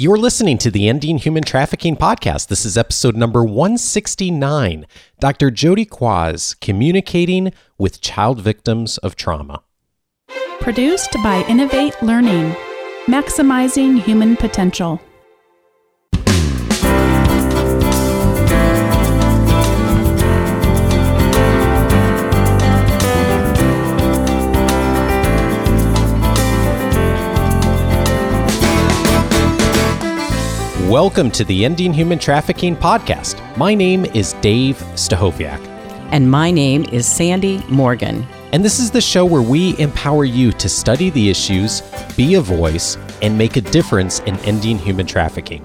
You're listening to the Ending Human Trafficking podcast. This is episode number 169. Dr. Jodi Quas communicating with child victims of trauma. Produced by Innovate Learning, maximizing human potential. Welcome to the Ending Human Trafficking podcast. My name is Dave Stachowiak. And my name is Sandy Morgan. And this is the show where we empower you to study the issues, be a voice, and make a difference in ending human trafficking.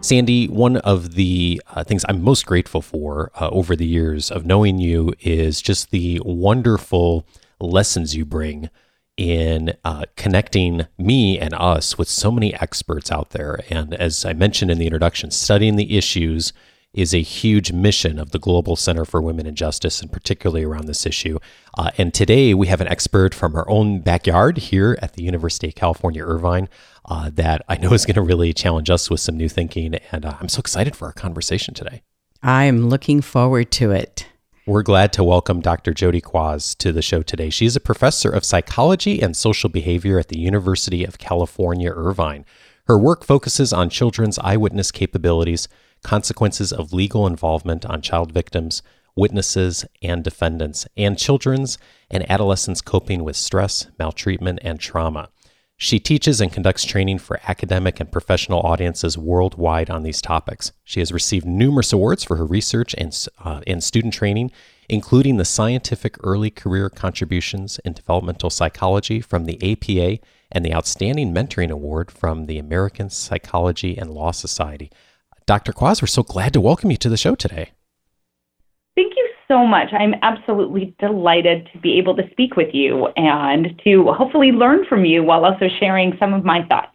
Sandy, one of the uh, things I'm most grateful for uh, over the years of knowing you is just the wonderful lessons you bring in uh, connecting me and us with so many experts out there. And as I mentioned in the introduction, studying the issues is a huge mission of the Global Center for Women and Justice, and particularly around this issue. Uh, and today we have an expert from our own backyard here at the University of California, Irvine, uh, that I know is going to really challenge us with some new thinking. And uh, I'm so excited for our conversation today. I'm looking forward to it. We're glad to welcome Dr. Jodi Quas to the show today. She's a professor of psychology and social behavior at the University of California, Irvine. Her work focuses on children's eyewitness capabilities, consequences of legal involvement on child victims, witnesses, and defendants, and children's and adolescents coping with stress, maltreatment, and trauma. She teaches and conducts training for academic and professional audiences worldwide on these topics. She has received numerous awards for her research and, uh, and student training, including the Scientific Early Career Contributions in Developmental Psychology from the APA and the Outstanding Mentoring Award from the American Psychology and Law Society. Dr. Quas, we're so glad to welcome you to the show today. So much. I'm absolutely delighted to be able to speak with you and to hopefully learn from you while also sharing some of my thoughts.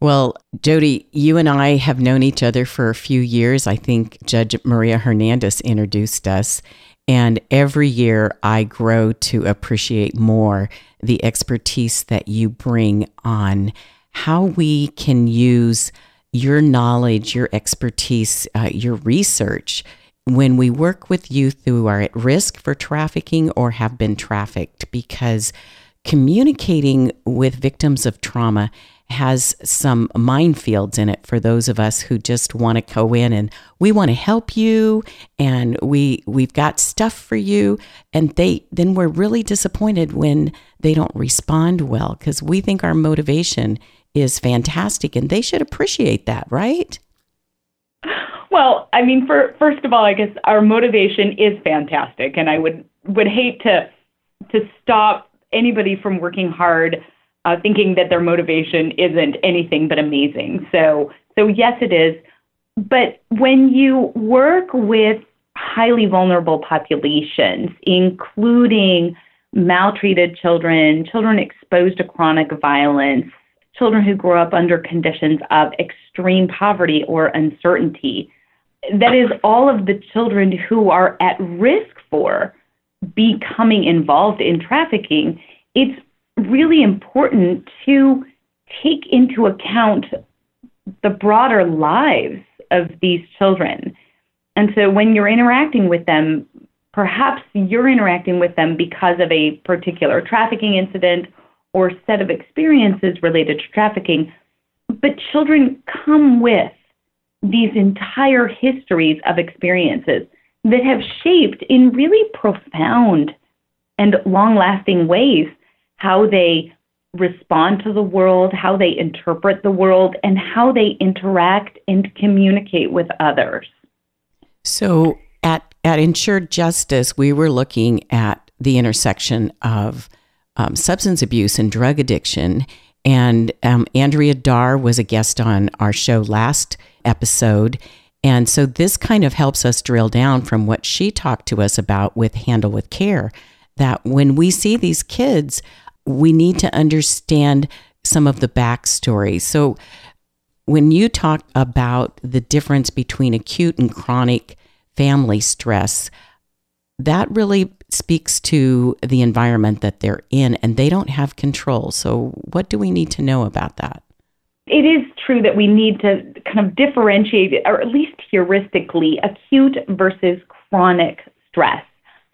Well, Jodi, you and I have known each other for a few years. I think Judge Maria Hernandez introduced us. And every year I grow to appreciate more the expertise that you bring on how we can use your knowledge, your expertise, uh, your research when we work with youth who are at risk for trafficking or have been trafficked, because communicating with victims of trauma has some minefields in it for those of us who just want to go in and we want to help you and we we've got stuff for you and they then we're really disappointed when they don't respond well cuz we think our motivation is fantastic and they should appreciate that, right? Well, I mean, for first of all, I guess our motivation is fantastic, and I would would hate to to stop anybody from working hard, uh, thinking that their motivation isn't anything but amazing. So, so yes, it is. But when you work with highly vulnerable populations, including maltreated children, children exposed to chronic violence, children who grow up under conditions of extreme poverty or uncertainty, that is all of the children who are at risk for becoming involved in trafficking, it's really important to take into account the broader lives of these children. And so when you're interacting with them, perhaps you're interacting with them because of a particular trafficking incident or set of experiences related to trafficking, but children come with these entire histories of experiences that have shaped in really profound and long lasting ways how they respond to the world, how they interpret the world, and how they interact and communicate with others. So at, at Ensure Justice, we were looking at the intersection of um, substance abuse and drug addiction. And um, Andrea Darr was a guest on our show last episode. And so this kind of helps us drill down from what she talked to us about with Handle with Care that when we see these kids, we need to understand some of the backstory. So when you talk about the difference between acute and chronic family stress, that really speaks to the environment that they're in and they don't have control. So, what do we need to know about that? it is true that we need to kind of differentiate, or at least heuristically, acute versus chronic stress.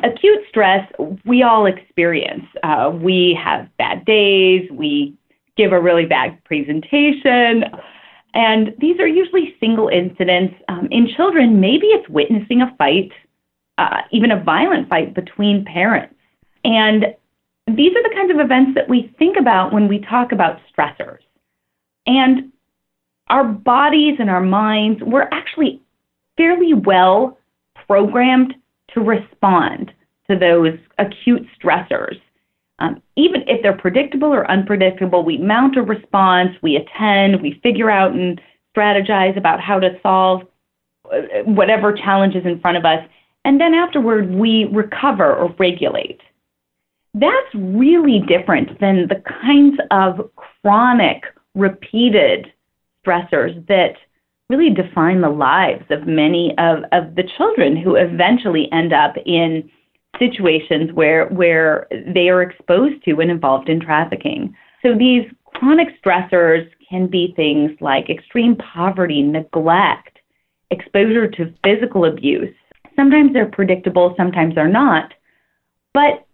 Acute stress, we all experience. Uh, we have bad days, we give a really bad presentation, and these are usually single incidents. Um, in children, maybe it's witnessing a fight, uh, even a violent fight between parents. And these are the kinds of events that we think about when we talk about stressors. And our bodies and our minds, we're actually fairly well programmed to respond to those acute stressors. Um, even if they're predictable or unpredictable, we mount a response, we attend, we figure out and strategize about how to solve uh, whatever challenge is in front of us, and then afterward we recover or regulate. That's really different than the kinds of chronic, repeated stressors that really define the lives of many of, of the children who eventually end up in situations where where they are exposed to and involved in trafficking. So these chronic stressors can be things like extreme poverty, neglect, exposure to physical abuse. Sometimes they're predictable, sometimes they're not. But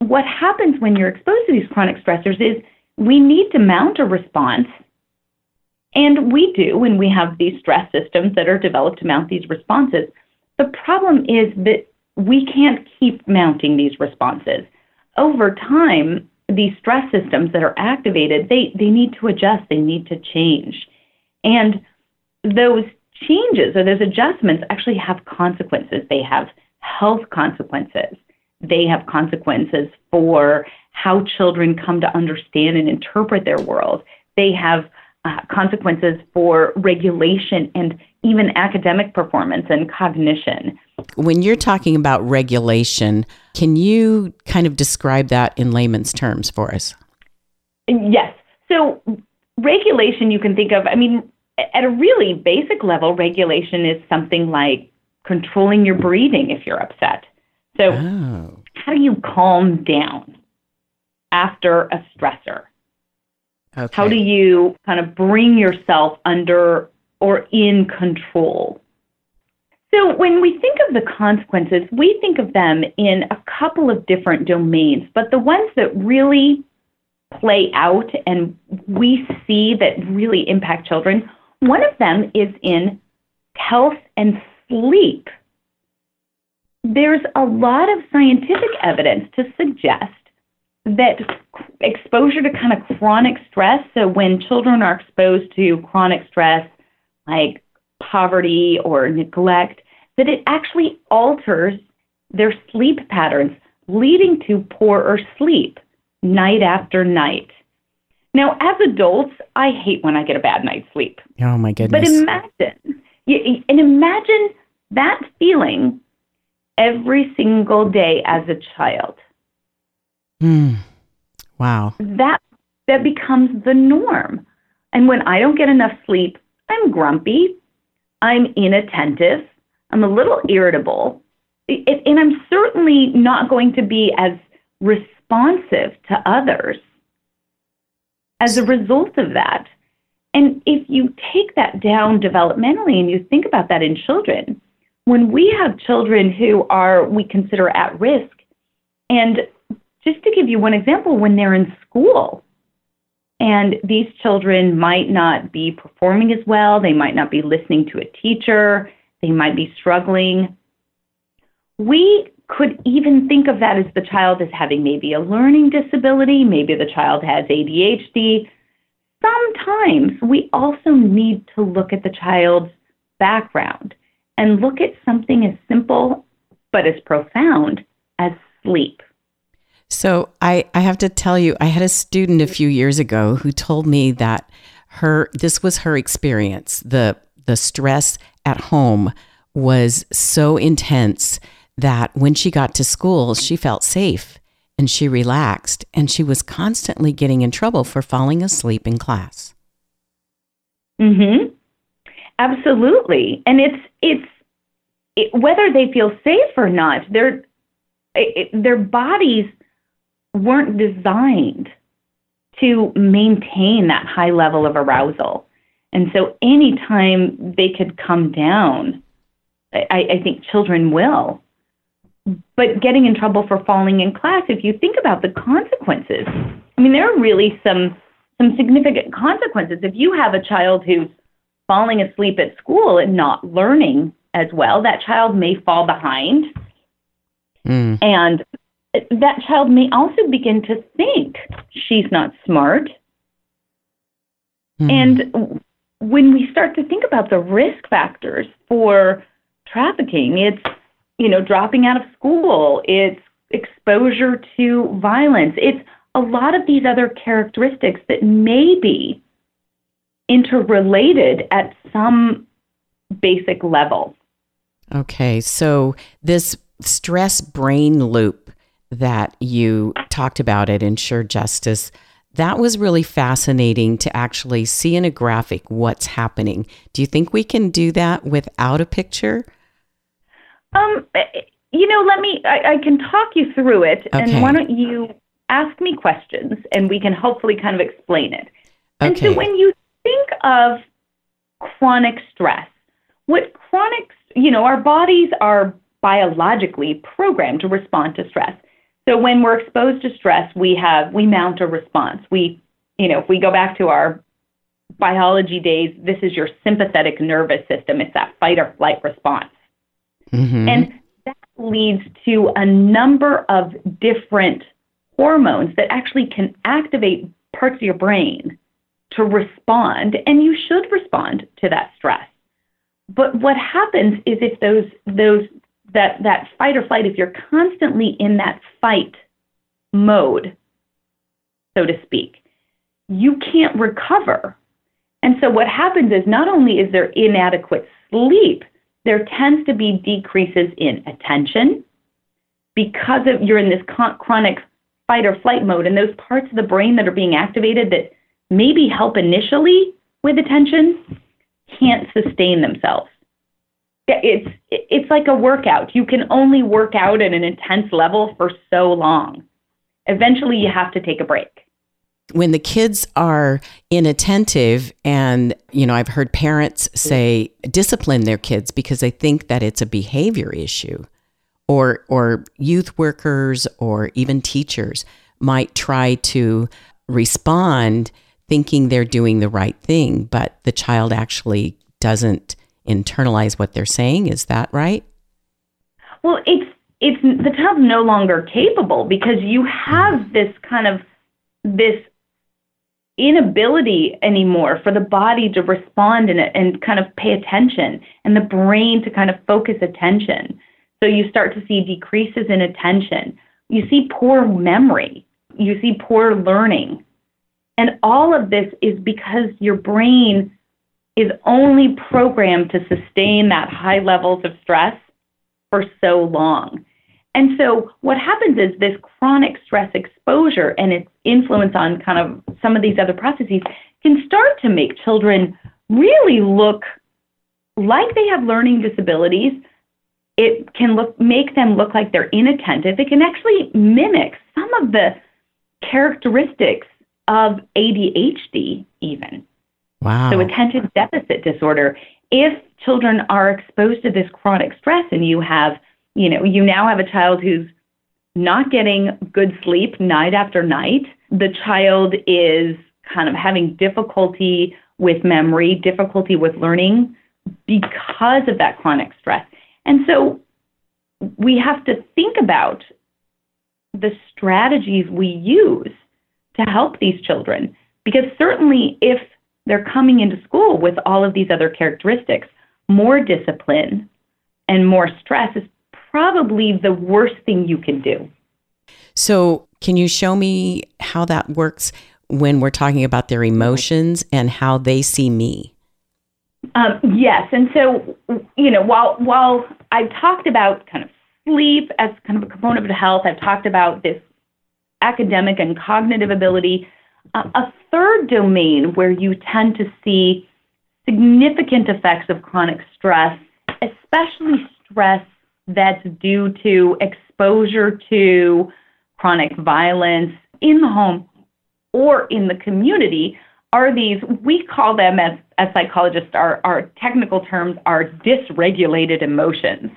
what happens when you're exposed to these chronic stressors is we need to mount a response. And we do when we have these stress systems that are developed to mount these responses. The problem is that we can't keep mounting these responses. Over time, these stress systems that are activated, they, they need to adjust, they need to change. And those changes or those adjustments actually have consequences. They have health consequences. They have consequences for how children come to understand and interpret their world. They have uh, consequences for regulation and even academic performance and cognition. When you're talking about regulation, can you kind of describe that in layman's terms for us? Yes. So, regulation, you can think of, I mean, at a really basic level, regulation is something like controlling your breathing if you're upset. So, oh. how do you calm down after a stressor? Okay. How do you kind of bring yourself under or in control? So, when we think of the consequences, we think of them in a couple of different domains, but the ones that really play out and we see that really impact children, one of them is in health and sleep. There's a lot of scientific evidence to suggest that exposure to kind of chronic stress, so when children are exposed to chronic stress like poverty or neglect, that it actually alters their sleep patterns, leading to poorer sleep night after night. Now, as adults, I hate when I get a bad night's sleep. Oh my goodness! But imagine, and imagine that feeling every single day as a child. Hmm. Wow. That that becomes the norm. And when I don't get enough sleep, I'm grumpy, I'm inattentive, I'm a little irritable, and I'm certainly not going to be as responsive to others as a result of that. And if you take that down developmentally and you think about that in children, when we have children who are, we consider at risk, and just to give you one example, when they're in school, and these children might not be performing as well, they might not be listening to a teacher, they might be struggling. We could even think of that as the child as having maybe a learning disability, maybe the child has ADHD. Sometimes we also need to look at the child's background and look at something as simple but as profound as sleep. So I, I have to tell you, I had a student a few years ago who told me that her this was her experience. The the stress at home was so intense that when she got to school, she felt safe and she relaxed and she was constantly getting in trouble for falling asleep in class. Mhm. Absolutely. And it's it's it, whether they feel safe or not, their their bodies weren't designed to maintain that high level of arousal. And so anytime they could come down, I, I think children will. But getting in trouble for falling in class, if you think about the consequences, I mean, there are really some some significant consequences. If you have a child who's falling asleep at school and not learning as well, that child may fall behind. Mm. And that child may also begin to think she's not smart. Mm. And when we start to think about the risk factors for trafficking, it's you know dropping out of school, it's exposure to violence, it's a lot of these other characteristics that may be interrelated at some basic level. Okay, so this stress brain loop that you talked about at Ensure Justice, that was really fascinating to actually see in a graphic what's happening. Do you think we can do that without a picture? Um, you know, let me, I, I can talk you through it. Okay. And why don't you ask me questions and we can hopefully kind of explain it. Okay. And so when you think of chronic stress, what chronic, you know, our bodies are biologically programmed to respond to stress. So when we're exposed to stress, we have we mount a response. We, you know, if we go back to our biology days, this is your sympathetic nervous system. It's that fight or flight response. Mm-hmm. And that leads to a number of different hormones that actually can activate parts of your brain to respond, and you should respond to that stress. But what happens is if those those that that fight or flight, if you're constantly in that fight mode, so to speak, you can't recover. And so what happens is not only is there inadequate sleep, there tends to be decreases in attention because of you're in this chronic fight or flight mode and those parts of the brain that are being activated that maybe help initially with attention can't sustain themselves it's it's like a workout. You can only work out at an intense level for so long. Eventually, you have to take a break. When the kids are inattentive, and you know, I've heard parents say discipline their kids because they think that it's a behavior issue, or or youth workers or even teachers might try to respond thinking they're doing the right thing, but the child actually doesn't internalize what they're saying. Is that right? Well, it's it's the child's no longer capable because you have this kind of this inability anymore for the body to respond and, and kind of pay attention and the brain to kind of focus attention. So you start to see decreases in attention. You see poor memory. You see poor learning. And all of this is because your brain is only programmed to sustain that high levels of stress for so long. And so what happens is this chronic stress exposure and its influence on kind of some of these other processes can start to make children really look like they have learning disabilities. It can look make them look like they're inattentive. It can actually mimic some of the characteristics of ADHD even. Wow. So attention deficit disorder. If children are exposed to this chronic stress and you have, you know, you now have a child who's not getting good sleep night after night, the child is kind of having difficulty with memory, difficulty with learning because of that chronic stress. And so we have to think about the strategies we use to help these children. Because certainly, if they're coming into school with all of these other characteristics. More discipline and more stress is probably the worst thing you can do. So, can you show me how that works when we're talking about their emotions and how they see me? Um, yes, and so you know, while while I've talked about kind of sleep as kind of a component of health, I've talked about this academic and cognitive ability. Uh, a third domain where you tend to see significant effects of chronic stress, especially stress that's due to exposure to chronic violence in the home or in the community, are these, we call them as, as psychologists, our, our technical terms are dysregulated emotions.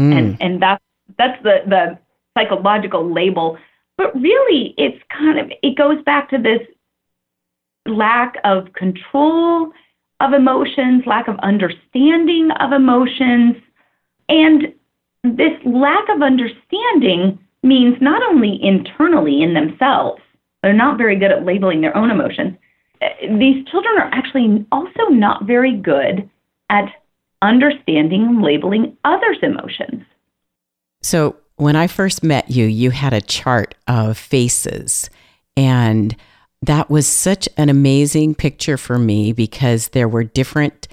Mm. And, and that's, that's the, the psychological label. But really, it's kind of, it goes back to this lack of control of emotions, lack of understanding of emotions. And this lack of understanding means not only internally in themselves, they're not very good at labeling their own emotions. Uh, these children are actually also not very good at understanding and labeling others' emotions. So, when I first met you, you had a chart of faces. And that was such an amazing picture for me because there were different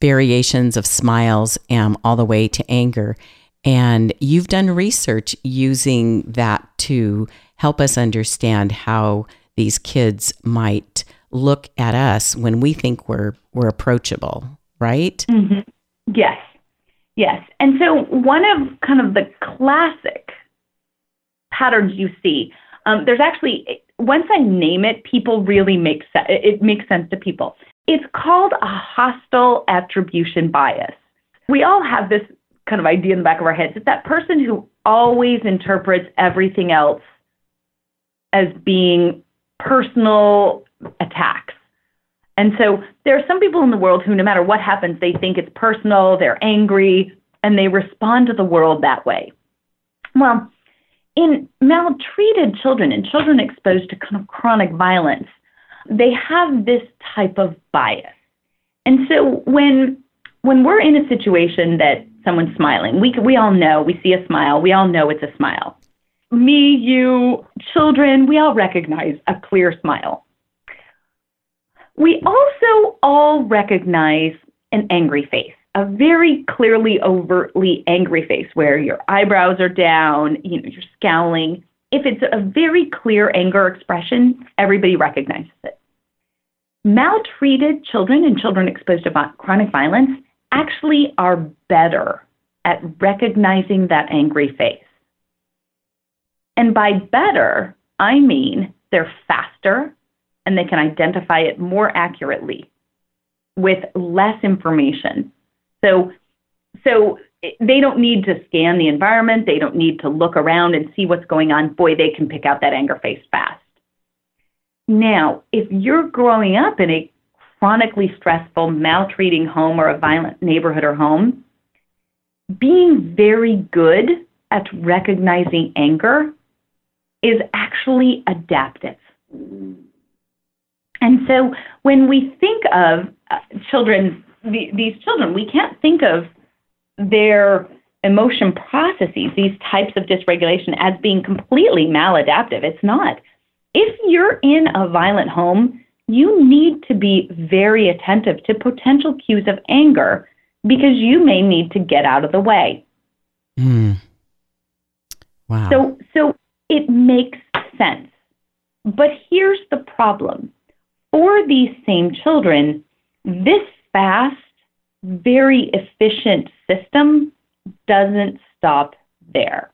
variations of smiles um, all the way to anger. And you've done research using that to help us understand how these kids might look at us when we think we're we're approachable, right? Mm-hmm. Yes, yes. And so one of kind of the classic patterns you see, um, there's actually once I name it, people really make sense. It makes sense to people. It's called a hostile attribution bias. We all have this kind of idea in the back of our heads. It's that person who always interprets everything else as being personal attacks. And so there are some people in the world who, no matter what happens, they think it's personal, they're angry, and they respond to the world that way. Well, in maltreated children and children exposed to kind of chronic violence, they have this type of bias. And so when when we're in a situation that someone's smiling, we we all know, we see a smile, we all know it's a smile. Me, you, children, we all recognize a clear smile. We also all recognize an angry face a very clearly, overtly angry face where your eyebrows are down, you know, you're scowling. If it's a very clear anger expression, everybody recognizes it. Maltreated children and children exposed to chronic violence actually are better at recognizing that angry face. And by better, I mean they're faster and they can identify it more accurately with less information so, so they don't need to scan the environment. They don't need to look around and see what's going on. Boy, they can pick out that anger face fast. Now, if you're growing up in a chronically stressful, maltreating home or a violent neighborhood or home, being very good at recognizing anger is actually adaptive. And so when we think of uh, children these children, we can't think of their emotion processes, these types of dysregulation, as being completely maladaptive. It's not. If you're in a violent home, you need to be very attentive to potential cues of anger because you may need to get out of the way. Mm. Wow. So, so it makes sense. But here's the problem for these same children, this fast, very efficient system doesn't stop there.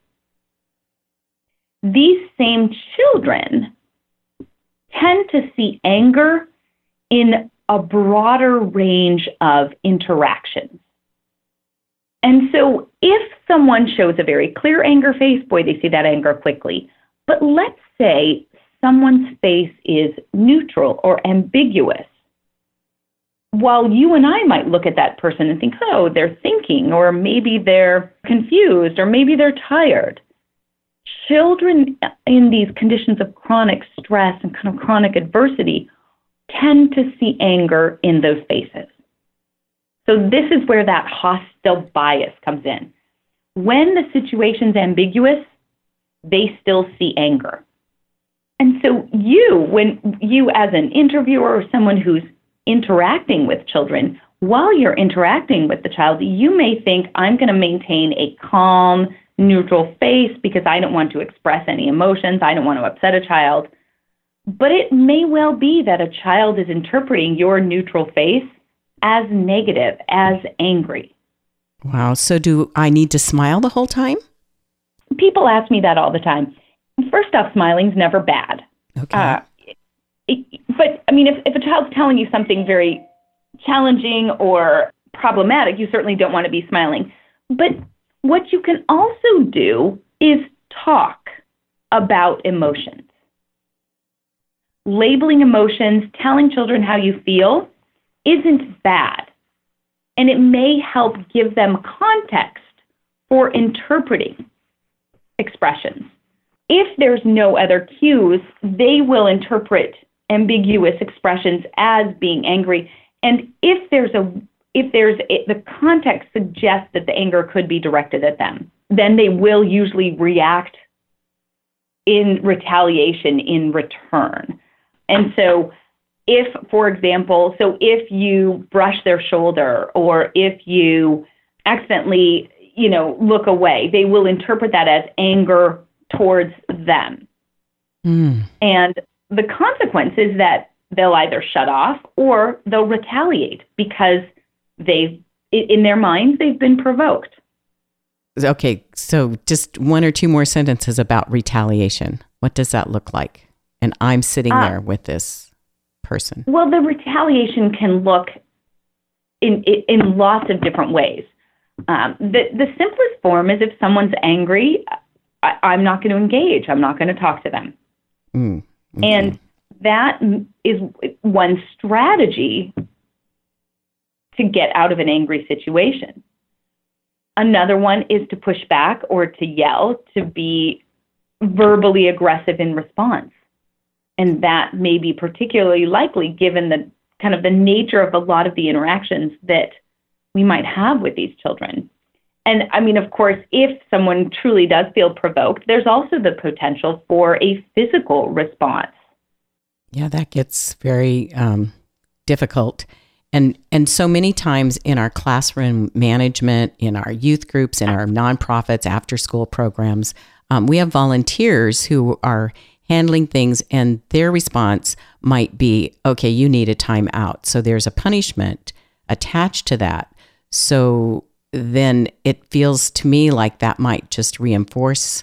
These same children tend to see anger in a broader range of interactions. And so, if someone shows a very clear anger face, boy, they see that anger quickly. But let's say someone's face is neutral or ambiguous while you and I might look at that person and think, oh, they're thinking, or maybe they're confused, or maybe they're tired, children in these conditions of chronic stress and kind of chronic adversity tend to see anger in those faces. So, this is where that hostile bias comes in. When the situation's ambiguous, they still see anger. And so, you, when you as an interviewer or someone who's interacting with children, while you're interacting with the child, you may think, I'm going to maintain a calm, neutral face because I don't want to express any emotions. I don't want to upset a child. But it may well be that a child is interpreting your neutral face as negative, as angry. Wow. So, do I need to smile the whole time? People ask me that all the time. First off, smiling's never bad. Okay. Uh, but I mean, if, if a child's telling you something very challenging or problematic, you certainly don't want to be smiling. But what you can also do is talk about emotions. Labeling emotions, telling children how you feel isn't bad. And it may help give them context for interpreting expressions. If there's no other cues, they will interpret ambiguous expressions as being angry. And if there's a if there's a, the context suggests that the anger could be directed at them, then they will usually react in retaliation in return. And so if for example, so if you brush their shoulder or if you accidentally, you know, look away, they will interpret that as anger towards them. Mm. And the consequence is that they'll either shut off or they'll retaliate because they in their minds they've been provoked. Okay, so just one or two more sentences about retaliation. What does that look like? And I'm sitting uh, there with this person. Well, the retaliation can look in in, in lots of different ways. Um, the the simplest form is if someone's angry, I, am not going to engage. I'm not going to talk to them. Mm, okay. And that is one strategy to get out of an angry situation. Another one is to push back or to yell, to be verbally aggressive in response. And that may be particularly likely given the kind of the nature of a lot of the interactions that we might have with these children. And I mean, of course, if someone truly does feel provoked, there's also the potential for a physical response. Yeah, that gets very um, difficult. And, and so many times in our classroom management, in our youth groups, in our nonprofits, after school programs, um, we have volunteers who are handling things, and their response might be, okay, you need a timeout. So there's a punishment attached to that. So then it feels to me like that might just reinforce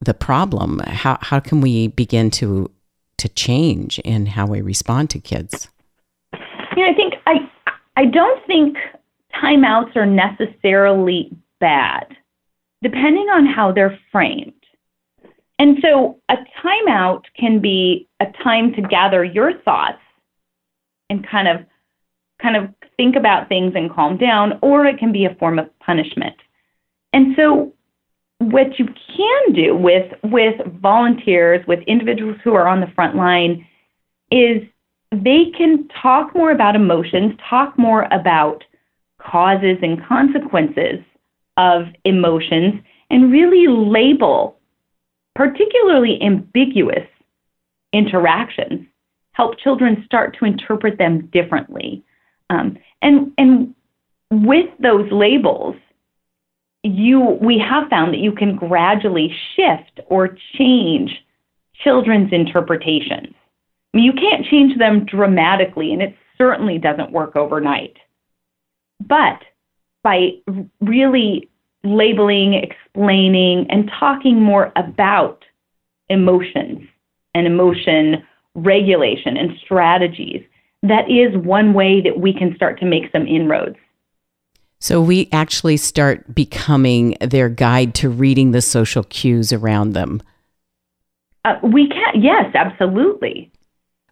the problem. How how can we begin to to change in how we respond to kids? Know, I think I I don't think timeouts are necessarily bad, depending on how they're framed. And so a timeout can be a time to gather your thoughts and kind of kind of think about things and calm down, or it can be a form of punishment. And so what you can do with with volunteers, with individuals who are on the front line, is they can talk more about emotions, talk more about causes and consequences of emotions, and really label particularly ambiguous interactions, help children start to interpret them differently. Um, and and with those labels, you we have found that you can gradually shift or change children's interpretations. You can't change them dramatically, and it certainly doesn't work overnight. But by really labeling, explaining, and talking more about emotions and emotion regulation and strategies, that is one way that we can start to make some inroads. So we actually start becoming their guide to reading the social cues around them. Uh, we can, yes, absolutely.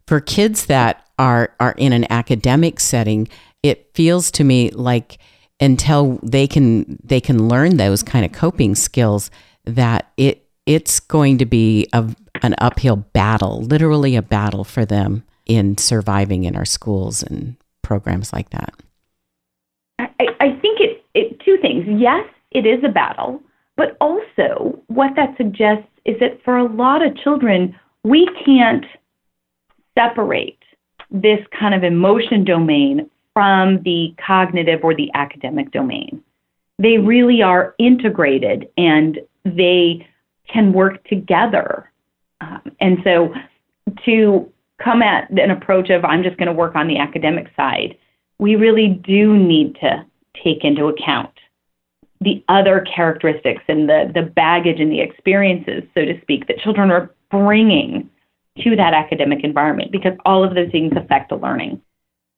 For kids that are are in an academic setting, it feels to me like until they can they can learn those kind of coping skills, that it it's going to be a, an uphill battle, literally a battle for them in surviving in our schools and programs like that? I, I think it, it two things. Yes, it is a battle, but also what that suggests is that for a lot of children, we can't separate this kind of emotion domain from the cognitive or the academic domain. They really are integrated and they can work together. Um, and so to come at an approach of I'm just going to work on the academic side, we really do need to take into account the other characteristics and the, the baggage and the experiences, so to speak, that children are bringing to that academic environment because all of those things affect the learning.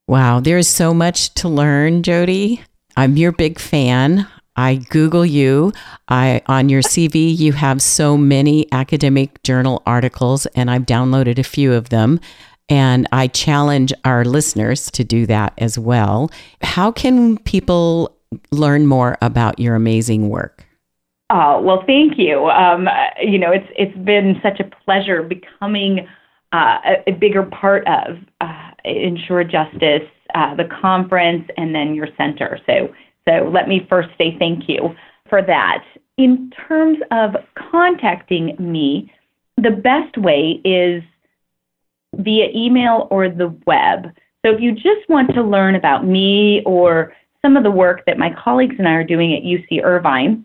Wow, there is so much to learn, Jodi. I'm your big fan. I Google you. I on your CV you have so many academic journal articles, and I've downloaded a few of them. And I challenge our listeners to do that as well. How can people learn more about your amazing work? Oh well, thank you. Um, you know, it's it's been such a pleasure becoming uh, a, a, bigger part of uh, Ensure Justice, uh, the conference, and then your center. So so let me first say thank you for that. In terms of contacting me, the best way is via email or the web. So if you just want to learn about me or some of the work that my colleagues and I are doing at UC Irvine,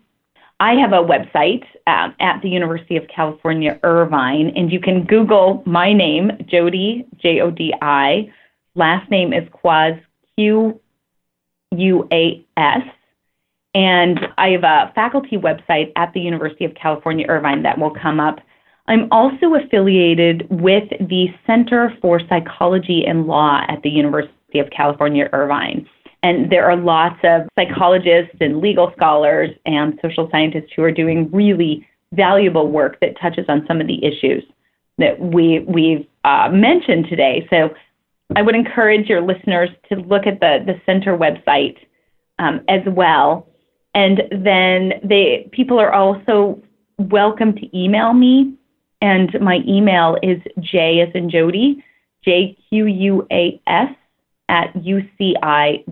I have a website uh, at the University of California, Irvine, and you can Google my name, Jodi, J O D I. Last name is Quas, Q U A S. And I have a faculty website at the University of California, Irvine that will come up. I'm also affiliated with the Center for Psychology and Law at the University of California, Irvine. And there are lots of psychologists and legal scholars and social scientists who are doing really valuable work that touches on some of the issues that we, we've uh, mentioned today. So I would encourage your listeners to look at the, the center website um, as well. And then they people are also welcome to email me. And my email is J as in Jodi, J Q U A S at uci.edu.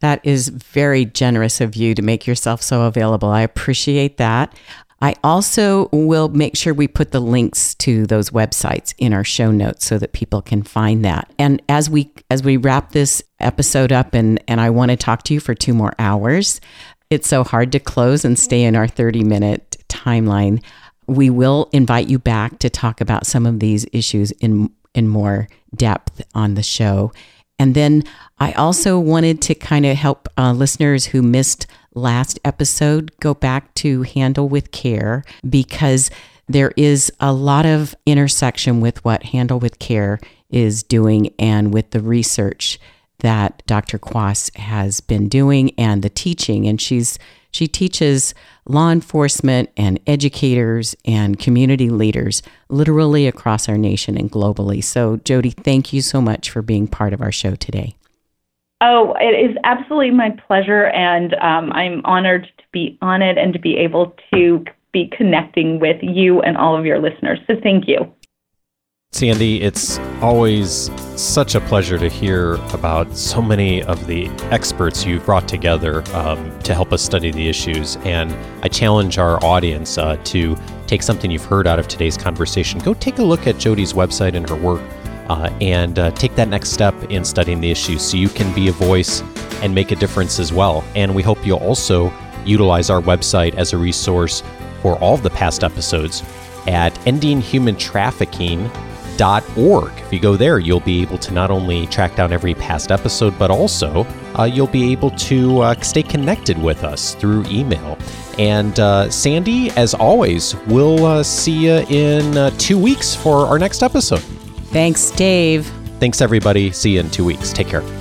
That is very generous of you to make yourself so available. I appreciate that. I also will make sure we put the links to those websites in our show notes so that people can find that. And as we as we wrap this episode up and and I want to talk to you for two more hours, it's so hard to close and stay in our 30 minute timeline. We will invite you back to talk about some of these issues in in more depth on the show. And then I also wanted to kind of help uh, listeners who missed last episode go back to Handle with Care because there is a lot of intersection with what Handle with Care is doing and with the research that Dr. Quas has been doing and the teaching. And she's she teaches law enforcement and educators and community leaders literally across our nation and globally. So, Jodi, thank you so much for being part of our show today. Oh, it is absolutely my pleasure, and um, I'm honored to be on it and to be able to be connecting with you and all of your listeners. So, thank you. Sandy, it's always such a pleasure to hear about so many of the experts you've brought together um, to help us study the issues. And I challenge our audience uh, to take something you've heard out of today's conversation. Go take a look at Jodi's website and her work uh, and uh, take that next step in studying the issues so you can be a voice and make a difference as well. And we hope you'll also utilize our website as a resource for all of the past episodes at endinghumantrafficking.com org. If you go there, you'll be able to not only track down every past episode, but also uh, you'll be able to uh, stay connected with us through email. And uh, Sandy, as always, we'll uh, see you in uh, two weeks for our next episode. Thanks, Dave. Thanks, everybody. See you in two weeks. Take care.